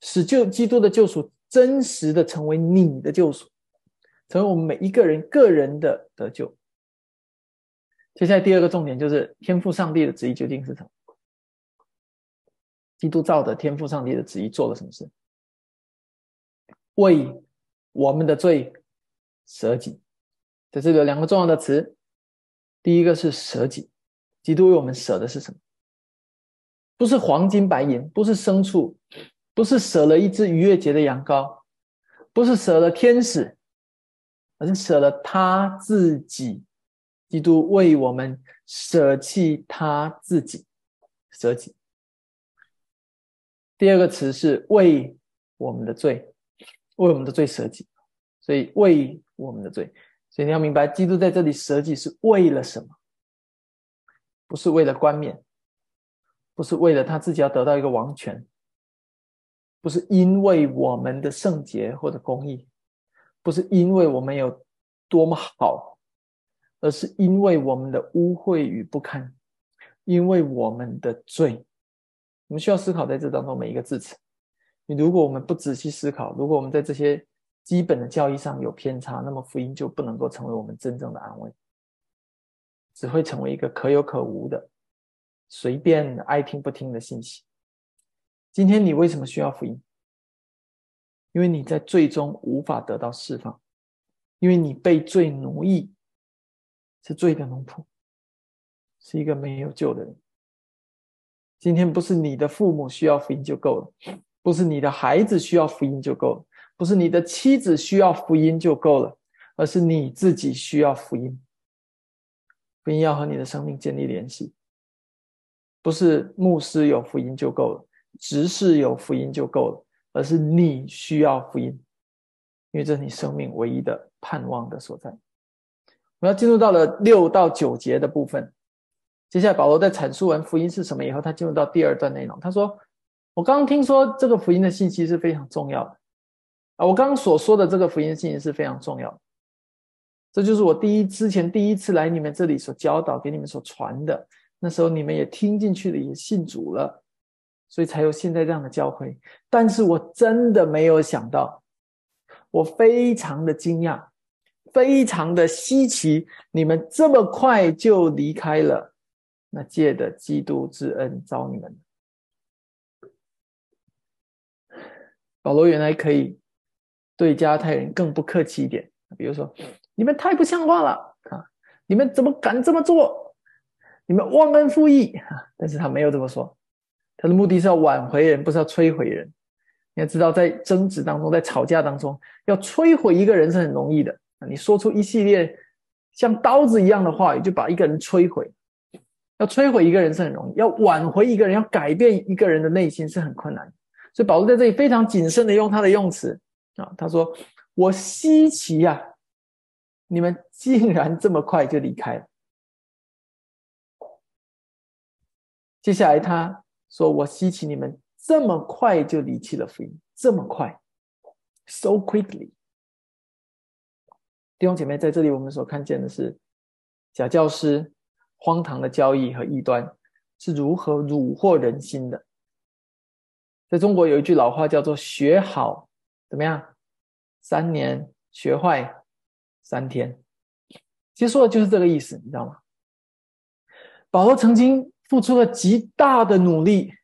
使救基督的救赎真实的成为你的救赎，成为我们每一个人个人的得救。接下来第二个重点就是天赋上帝的旨意究竟是什么？基督照着天赋上帝的旨意做了什么事？为我们的罪舍己。这里有两个重要的词，第一个是舍己，基督为我们舍的是什么？不是黄金白银，不是牲畜，不是舍了一只逾越节的羊羔，不是舍了天使，而是舍了他自己。基督为我们舍弃他自己，舍己。第二个词是为我们的罪，为我们的罪舍己，所以为我们的罪。所以你要明白，基督在这里舍己是为了什么？不是为了冠冕，不是为了他自己要得到一个王权，不是因为我们的圣洁或者公义，不是因为我们有多么好，而是因为我们的污秽与不堪，因为我们的罪。我们需要思考在这当中每一个字词。你如果我们不仔细思考，如果我们在这些。基本的教义上有偏差，那么福音就不能够成为我们真正的安慰，只会成为一个可有可无的、随便爱听不听的信息。今天你为什么需要福音？因为你在最终无法得到释放，因为你被罪奴役，是罪的奴仆，是一个没有救的人。今天不是你的父母需要福音就够了，不是你的孩子需要福音就够了。不是你的妻子需要福音就够了，而是你自己需要福音。福音要和你的生命建立联系，不是牧师有福音就够了，执事有福音就够了，而是你需要福音，因为这是你生命唯一的盼望的所在。我要进入到了六到九节的部分，接下来保罗在阐述完福音是什么以后，他进入到第二段内容。他说：“我刚刚听说这个福音的信息是非常重要的。”啊，我刚刚所说的这个福音信息是非常重要的，这就是我第一之前第一次来你们这里所教导给你们所传的，那时候你们也听进去了，也信主了，所以才有现在这样的教会。但是我真的没有想到，我非常的惊讶，非常的稀奇，你们这么快就离开了那借的基督之恩招你们。保罗原来可以。对加太人更不客气一点，比如说，你们太不像话了啊！你们怎么敢这么做？你们忘恩负义啊！但是他没有这么说，他的目的是要挽回人，不是要摧毁人。你要知道，在争执当中，在吵架当中，要摧毁一个人是很容易的！你说出一系列像刀子一样的话语，就把一个人摧毁。要摧毁一个人是很容易，要挽回一个人，要改变一个人的内心是很困难。所以保罗在这里非常谨慎的用他的用词。啊，他说：“我稀奇呀，你们竟然这么快就离开了。”接下来他说：“我稀奇你们这么快就离弃了福音，这么快，so quickly。”弟兄姐妹，在这里我们所看见的是假教师荒唐的交易和异端是如何虏获人心的。在中国有一句老话叫做“学好”。怎么样？三年学坏三天，其实说的就是这个意思，你知道吗？保罗曾经付出了极大的努力，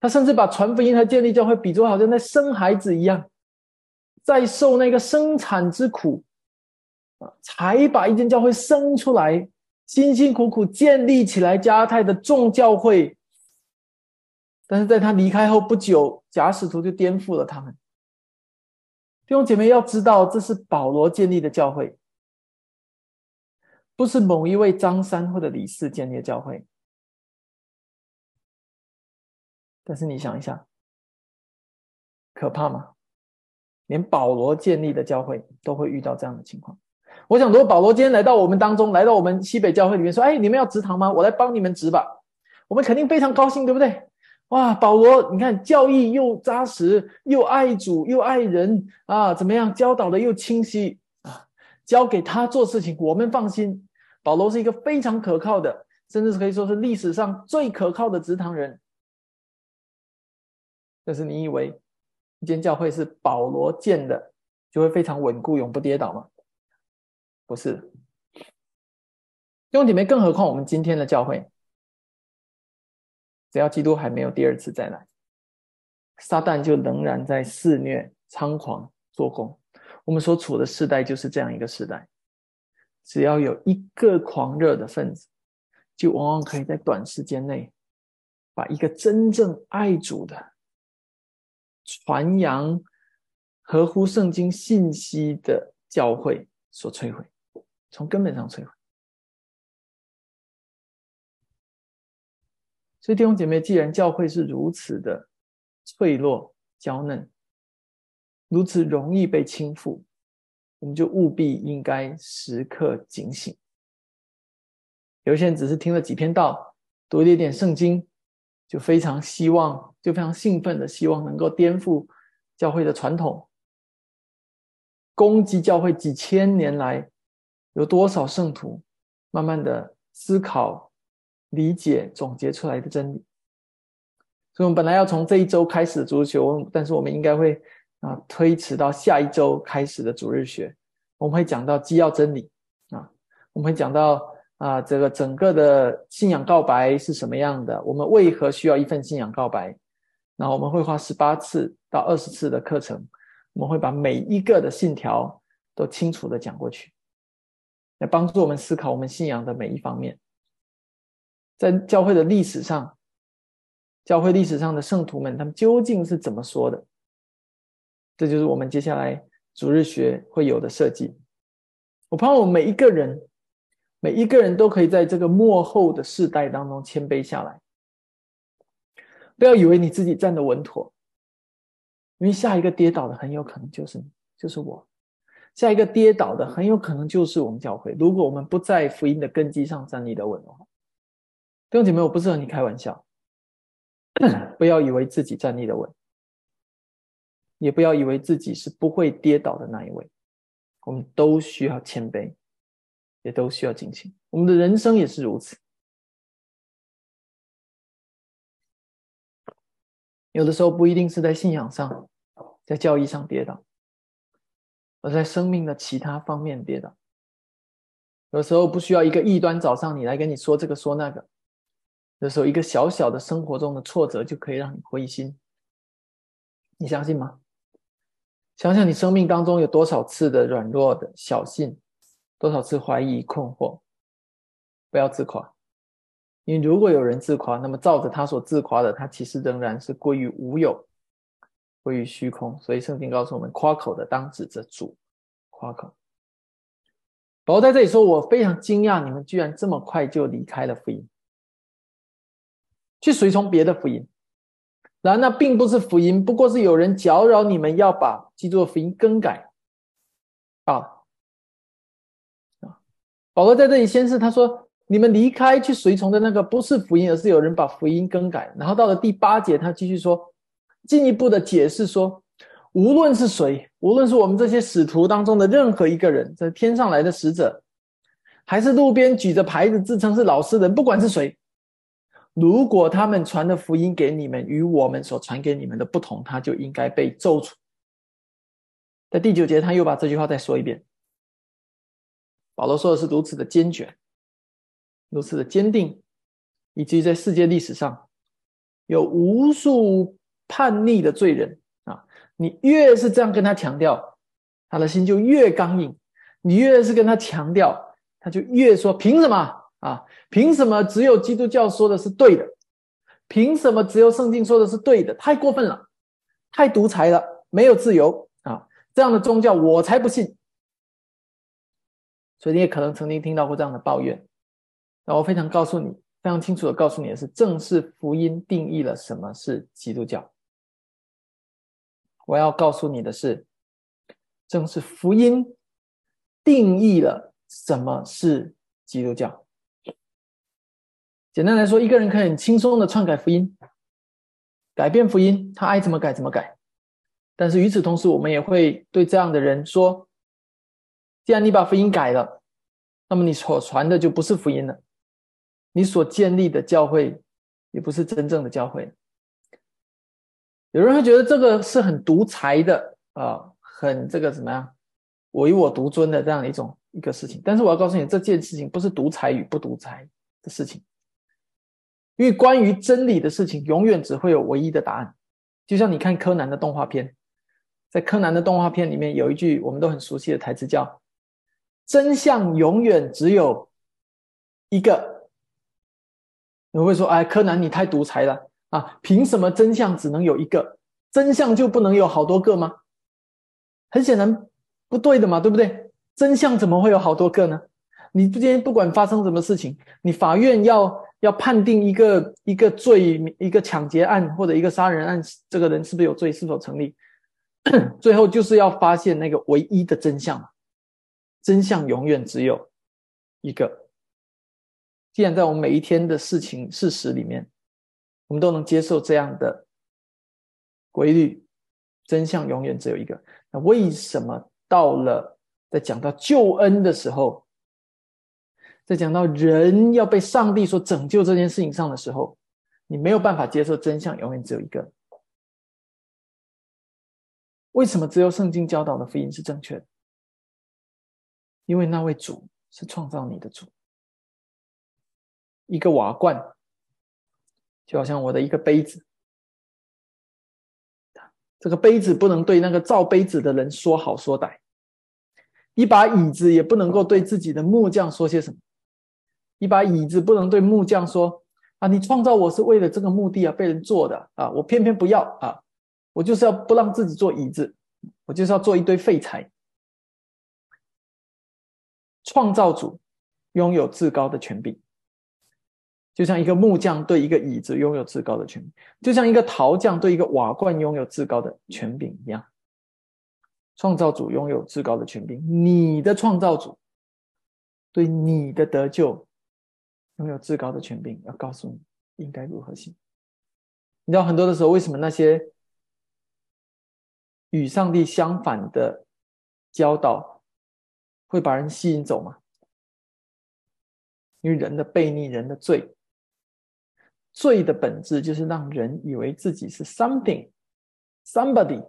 他甚至把传福音和建立教会比作好像在生孩子一样，在受那个生产之苦啊，才把一间教会生出来，辛辛苦苦建立起来加泰的众教会。但是在他离开后不久，假使徒就颠覆了他们。弟兄姐妹要知道，这是保罗建立的教会，不是某一位张三或者李四建立的教会。但是你想一想，可怕吗？连保罗建立的教会都会遇到这样的情况。我想，如果保罗今天来到我们当中，来到我们西北教会里面，说：“哎，你们要植堂吗？我来帮你们植吧。”我们肯定非常高兴，对不对？哇，保罗，你看教义又扎实，又爱主，又爱人啊，怎么样？教导的又清晰啊，交给他做事情，我们放心。保罗是一个非常可靠的，甚至是可以说是历史上最可靠的职堂人。但是你以为一间教会是保罗建的，就会非常稳固，永不跌倒吗？不是。兄弟们，更何况我们今天的教会。只要基督还没有第二次再来，撒旦就仍然在肆虐、猖狂做工。我们所处的时代就是这样一个时代，只要有一个狂热的分子，就往往可以在短时间内把一个真正爱主的、传扬合乎圣经信息的教会所摧毁，从根本上摧毁。所以弟兄姐妹，既然教会是如此的脆弱、娇嫩，如此容易被倾覆，我们就务必应该时刻警醒。有些人只是听了几篇道，读了一点圣经，就非常希望，就非常兴奋的希望能够颠覆教会的传统，攻击教会几千年来有多少圣徒，慢慢的思考。理解总结出来的真理，所以我们本来要从这一周开始足球，但是我们应该会啊推迟到下一周开始的主日学。我们会讲到基要真理啊，我们会讲到啊这个整个的信仰告白是什么样的，我们为何需要一份信仰告白？那我们会花十八次到二十次的课程，我们会把每一个的信条都清楚的讲过去，来帮助我们思考我们信仰的每一方面。在教会的历史上，教会历史上的圣徒们，他们究竟是怎么说的？这就是我们接下来主日学会有的设计。我盼望我们每一个人，每一个人都可以在这个幕后的世代当中谦卑下来，不要以为你自己站得稳妥，因为下一个跌倒的很有可能就是你，就是我。下一个跌倒的很有可能就是我们教会。如果我们不在福音的根基上站立的稳的话。弟兄姐妹，我不是和你开玩笑，*clears throat* 不要以为自己站立的稳，也不要以为自己是不会跌倒的那一位。我们都需要谦卑，也都需要警醒。我们的人生也是如此。有的时候不一定是在信仰上、在教义上跌倒，而在生命的其他方面跌倒。有时候不需要一个异端找上你来跟你说这个说那个。有时候，一个小小的生活中的挫折就可以让你灰心，你相信吗？想想你生命当中有多少次的软弱的小信，多少次怀疑困惑，不要自夸，因为如果有人自夸，那么照着他所自夸的，他其实仍然是归于无有，归于虚空。所以圣经告诉我们，夸口的当指着主夸口。保罗在这里说：“我非常惊讶，你们居然这么快就离开了福音。”去随从别的福音，然而那并不是福音，不过是有人搅扰你们，要把基督的福音更改。啊啊！保罗在这里先是他说：“你们离开去随从的那个不是福音，而是有人把福音更改。”然后到了第八节，他继续说，进一步的解释说：“无论是谁，无论是我们这些使徒当中的任何一个人，这天上来的使者，还是路边举着牌子自称是老师的人，不管是谁。”如果他们传的福音给你们与我们所传给你们的不同，他就应该被咒诅。在第九节，他又把这句话再说一遍。保罗说的是如此的坚决，如此的坚定，以至于在世界历史上有无数叛逆的罪人啊！你越是这样跟他强调，他的心就越刚硬；你越是跟他强调，他就越说凭什么？啊，凭什么只有基督教说的是对的？凭什么只有圣经说的是对的？太过分了，太独裁了，没有自由啊！这样的宗教我才不信。所以你也可能曾经听到过这样的抱怨。那我非常告诉你，非常清楚的告诉你的是，正是福音定义了什么是基督教。我要告诉你的是，正是福音定义了什么是基督教。简单来说，一个人可以很轻松的篡改福音，改变福音，他爱怎么改怎么改。但是与此同时，我们也会对这样的人说：，既然你把福音改了，那么你所传的就不是福音了，你所建立的教会也不是真正的教会。有人会觉得这个是很独裁的啊，很这个怎么样，唯我独尊的这样一种一个事情。但是我要告诉你，这件事情不是独裁与不独裁的事情。因为关于真理的事情，永远只会有唯一的答案。就像你看柯南的动画片，在柯南的动画片里面有一句我们都很熟悉的台词，叫“真相永远只有一个”。你会说：“哎，柯南你太独裁了啊！凭什么真相只能有一个？真相就不能有好多个吗？”很显然不对的嘛，对不对？真相怎么会有好多个呢？你今天不管发生什么事情，你法院要要判定一个一个罪，一个抢劫案或者一个杀人案，这个人是不是有罪，是否成立？*coughs* 最后就是要发现那个唯一的真相，真相永远只有一个。既然在我们每一天的事情事实里面，我们都能接受这样的规律，真相永远只有一个。那为什么到了在讲到救恩的时候，在讲到人要被上帝所拯救这件事情上的时候，你没有办法接受真相永远只有一个？为什么只有圣经教导的福音是正确的？因为那位主是创造你的主。一个瓦罐，就好像我的一个杯子，这个杯子不能对那个造杯子的人说好说歹；一把椅子也不能够对自己的木匠说些什么；一把椅子不能对木匠说：“啊，你创造我是为了这个目的啊，被人做的啊，我偏偏不要啊。”我就是要不让自己做椅子，我就是要做一堆废材。创造主拥有至高的权柄，就像一个木匠对一个椅子拥有至高的权柄，就像一个陶匠对一个瓦罐拥有至高的权柄一样。创造主拥有至高的权柄，你的创造主对你的得救拥有至高的权柄，要告诉你应该如何行。你知道很多的时候，为什么那些？与上帝相反的教导会把人吸引走吗？因为人的悖逆，人的罪，罪的本质就是让人以为自己是 something somebody，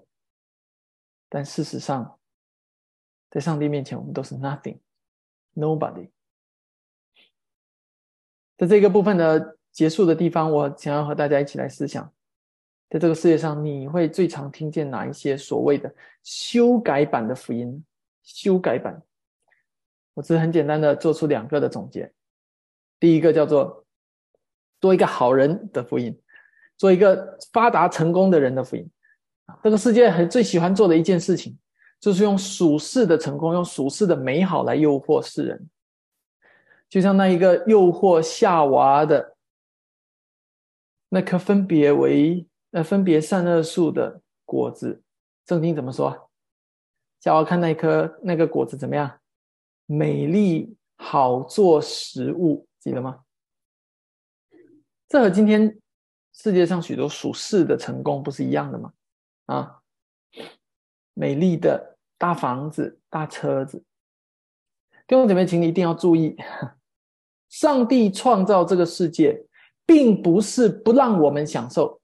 但事实上，在上帝面前，我们都是 nothing nobody。在这个部分的结束的地方，我想要和大家一起来思想。在这个世界上，你会最常听见哪一些所谓的修改版的福音？修改版，我只是很简单的做出两个的总结。第一个叫做做一个好人的福音，做一个发达成功的人的福音。这个世界很最喜欢做的一件事情，就是用属世的成功，用属世的美好来诱惑世人。就像那一个诱惑夏娃的那颗分别为。那分别善恶树的果子，圣经怎么说？叫我看那颗那个果子怎么样？美丽，好做食物，记得吗？这和今天世界上许多属世的成功不是一样的吗？啊，美丽的大房子、大车子。弟兄姐妹，请你一定要注意，上帝创造这个世界，并不是不让我们享受。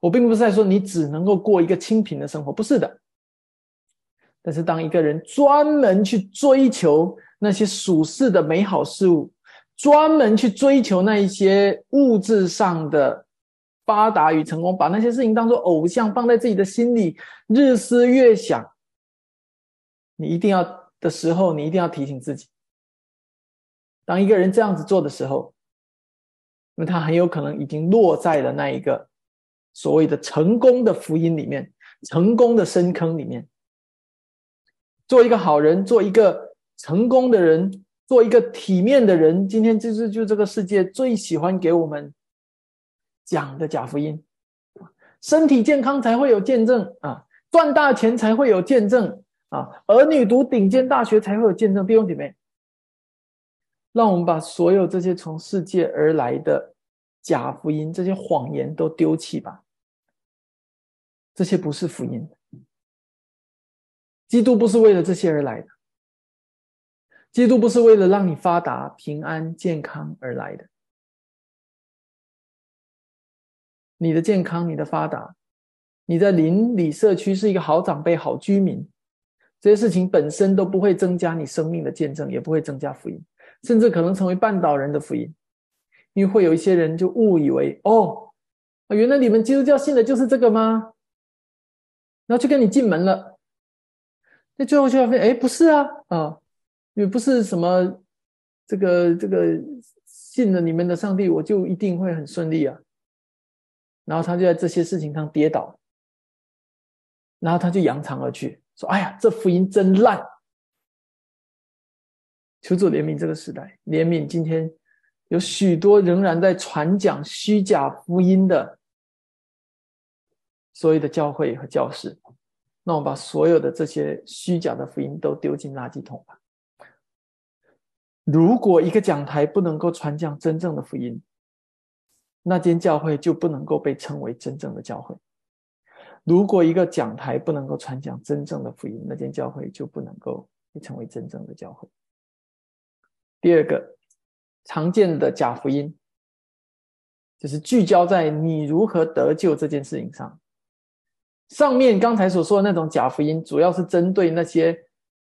我并不是在说你只能够过一个清贫的生活，不是的。但是当一个人专门去追求那些属世的美好事物，专门去追求那一些物质上的发达与成功，把那些事情当做偶像放在自己的心里，日思夜想，你一定要的时候，你一定要提醒自己：当一个人这样子做的时候，那他很有可能已经落在了那一个。所谓的成功的福音里面，成功的深坑里面，做一个好人，做一个成功的人，做一个体面的人。今天就是就这个世界最喜欢给我们讲的假福音，身体健康才会有见证啊，赚大钱才会有见证啊，儿女读顶尖大学才会有见证。弟兄姐妹，让我们把所有这些从世界而来的。假福音，这些谎言都丢弃吧。这些不是福音，基督不是为了这些而来的，基督不是为了让你发达、平安、健康而来的。你的健康、你的发达、你在邻里社区是一个好长辈、好居民，这些事情本身都不会增加你生命的见证，也不会增加福音，甚至可能成为绊倒人的福音。因为会有一些人就误以为哦，原来你们基督教信的就是这个吗？然后就跟你进门了。那最后就发现，哎，不是啊，啊，也不是什么这个这个信了你们的上帝，我就一定会很顺利啊。然后他就在这些事情上跌倒，然后他就扬长而去，说：“哎呀，这福音真烂。”求主怜悯这个时代，怜悯今天有许多仍然在传讲虚假福音的所有的教会和教士。那我把所有的这些虚假的福音都丢进垃圾桶吧。如果一个讲台不能够传讲真正的福音，那间教会就不能够被称为真正的教会。如果一个讲台不能够传讲真正的福音，那间教会就不能够被称为真正的教会。第二个常见的假福音，就是聚焦在你如何得救这件事情上。上面刚才所说的那种假福音，主要是针对那些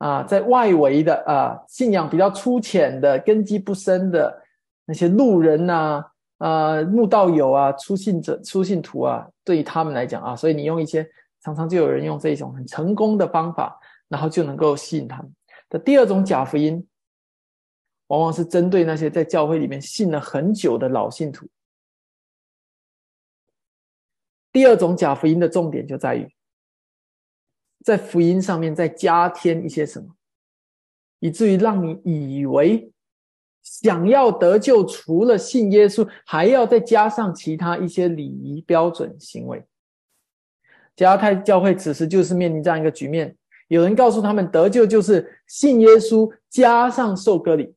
啊在外围的啊信仰比较粗浅的、根基不深的那些路人呐、啊慕道友啊、初信者、初信徒啊，对于他们来讲啊，所以你用一些常常就有人用这种很成功的方法，然后就能够吸引他们。的第二种假福音。往往是针对那些在教会里面信了很久的老信徒。第二种假福音的重点就在于，在福音上面再加添一些什么，以至于让你以为想要得救，除了信耶稣，还要再加上其他一些礼仪标准行为。加太教会此时就是面临这样一个局面：有人告诉他们，得救就是信耶稣加上受割礼。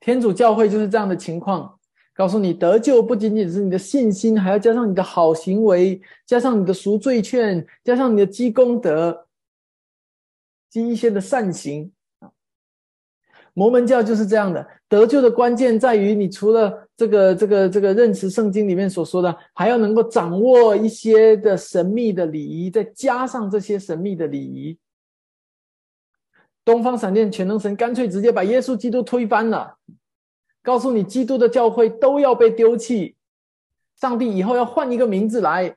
天主教会就是这样的情况，告诉你得救不仅仅是你的信心，还要加上你的好行为，加上你的赎罪券，加上你的积功德，积一些的善行啊。摩门教就是这样的，得救的关键在于你除了这个这个这个认识圣经里面所说的，还要能够掌握一些的神秘的礼仪，再加上这些神秘的礼仪。东方闪电全能神干脆直接把耶稣基督推翻了，告诉你基督的教会都要被丢弃，上帝以后要换一个名字来，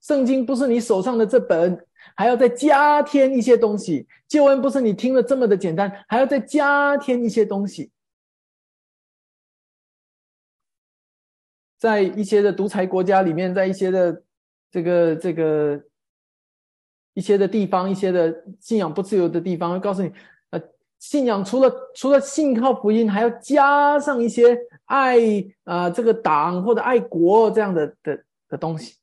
圣经不是你手上的这本，还要再加添一些东西。救恩不是你听了这么的简单，还要再加添一些东西。在一些的独裁国家里面，在一些的这个这个。一些的地方，一些的信仰不自由的地方，会告诉你，信仰除了除了信靠福音，还要加上一些爱啊，这个党或者爱国这样的的的东西。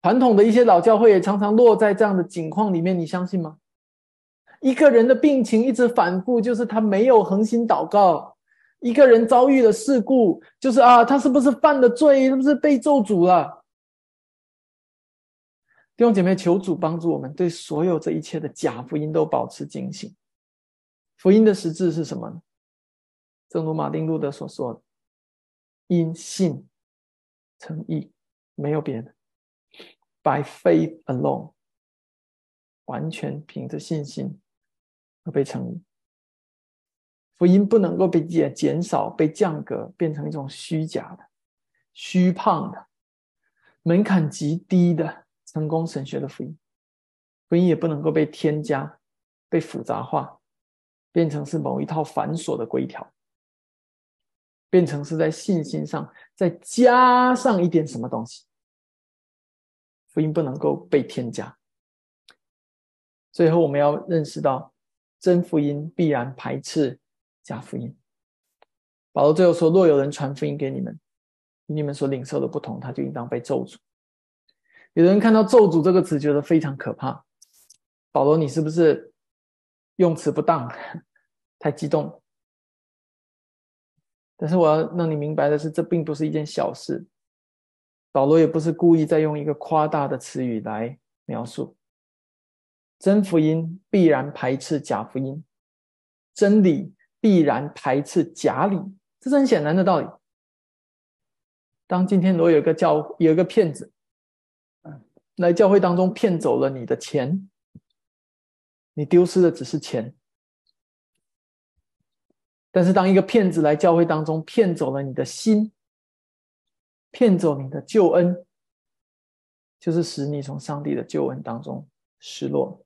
传统的一些老教会也常常落在这样的境况里面，你相信吗？一个人的病情一直反复，就是他没有恒心祷告；一个人遭遇了事故，就是啊，他是不是犯了罪？是不是被咒诅了？弟兄姐妹，求主帮助我们，对所有这一切的假福音都保持警醒。福音的实质是什么呢？正如马丁路德所说的：“因信称义，没有别的，by faith alone，完全凭着信心而被称义。福音不能够被减减少、被降格，变成一种虚假的、虚胖的、门槛极低的。”成功神学的福音，福音也不能够被添加、被复杂化，变成是某一套繁琐的规条，变成是在信心上再加上一点什么东西。福音不能够被添加。最后，我们要认识到，真福音必然排斥假福音。保罗最后说：“若有人传福音给你们，与你们所领受的不同，他就应当被咒诅。”有人看到“咒诅”这个词，觉得非常可怕。保罗，你是不是用词不当，太激动？但是我要让你明白的是，这并不是一件小事。保罗也不是故意在用一个夸大的词语来描述。真福音必然排斥假福音，真理必然排斥假理，这是很显然的道理。当今天如果有一个教有一个骗子。来教会当中骗走了你的钱，你丢失的只是钱。但是当一个骗子来教会当中骗走了你的心，骗走你的救恩，就是使你从上帝的救恩当中失落，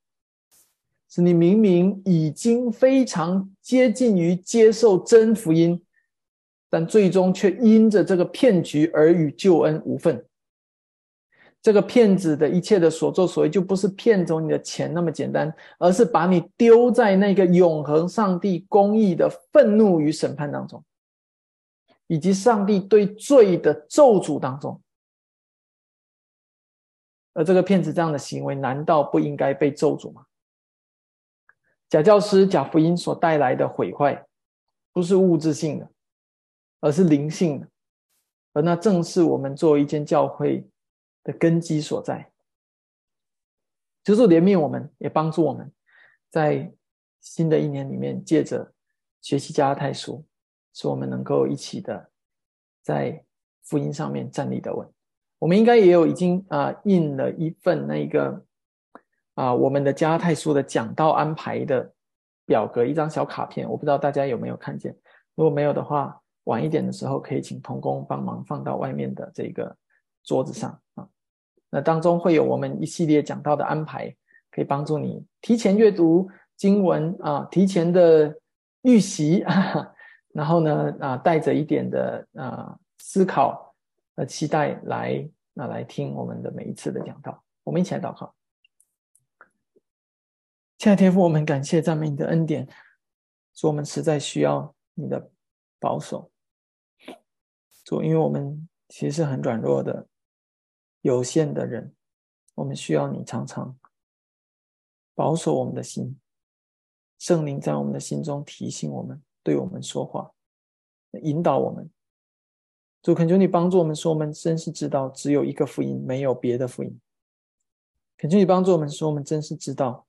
使你明明已经非常接近于接受真福音，但最终却因着这个骗局而与救恩无份。这个骗子的一切的所作所为，就不是骗走你的钱那么简单，而是把你丢在那个永恒上帝公义的愤怒与审判当中，以及上帝对罪的咒诅当中。而这个骗子这样的行为，难道不应该被咒诅吗？假教师、假福音所带来的毁坏，不是物质性的，而是灵性的，而那正是我们作为一间教会。的根基所在，就是怜悯我们，也帮助我们，在新的一年里面，借着学习加拉太书，使我们能够一起的在福音上面站立的稳。我们应该也有已经啊印了一份那个啊我们的加拉太书的讲道安排的表格，一张小卡片，我不知道大家有没有看见。如果没有的话，晚一点的时候可以请童工帮忙放到外面的这个桌子上啊。那当中会有我们一系列讲到的安排，可以帮助你提前阅读经文啊，提前的预习，*laughs* 然后呢啊，带着一点的啊思考和期待来那来听我们的每一次的讲道。我们一起来祷告，亲爱的天父，我们感谢赞美你的恩典，说我们实在需要你的保守，主，因为我们其实是很软弱的。有限的人，我们需要你常常保守我们的心，圣灵在我们的心中提醒我们，对我们说话，引导我们。主恳求你帮助我们，说我们真是知道只有一个福音，没有别的福音。恳求你帮助我们，说我们真是知道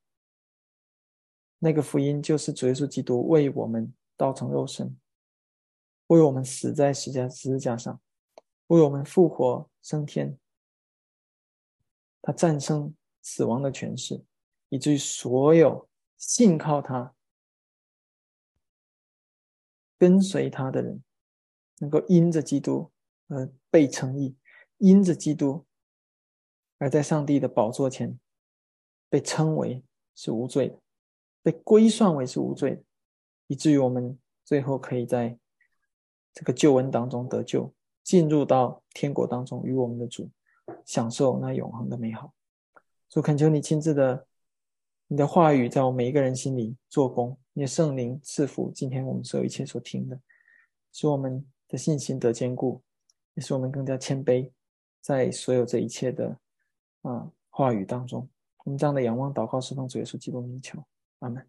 那个福音就是主耶稣基督为我们道成肉身，为我们死在十字架上，为我们复活升天。他战胜死亡的权势，以至于所有信靠他、跟随他的人，能够因着基督而被称义，因着基督而在上帝的宝座前被称为是无罪的，被归算为是无罪的，以至于我们最后可以在这个救恩当中得救，进入到天国当中，与我们的主。享受那永恒的美好，主恳求你亲自的，你的话语在我们每一个人心里做工，你的圣灵赐福今天我们所有一切所听的，使我们的信心得坚固，也使我们更加谦卑，在所有这一切的啊话语当中，我们这样的仰望祷告，释放主耶稣基督名求，阿门。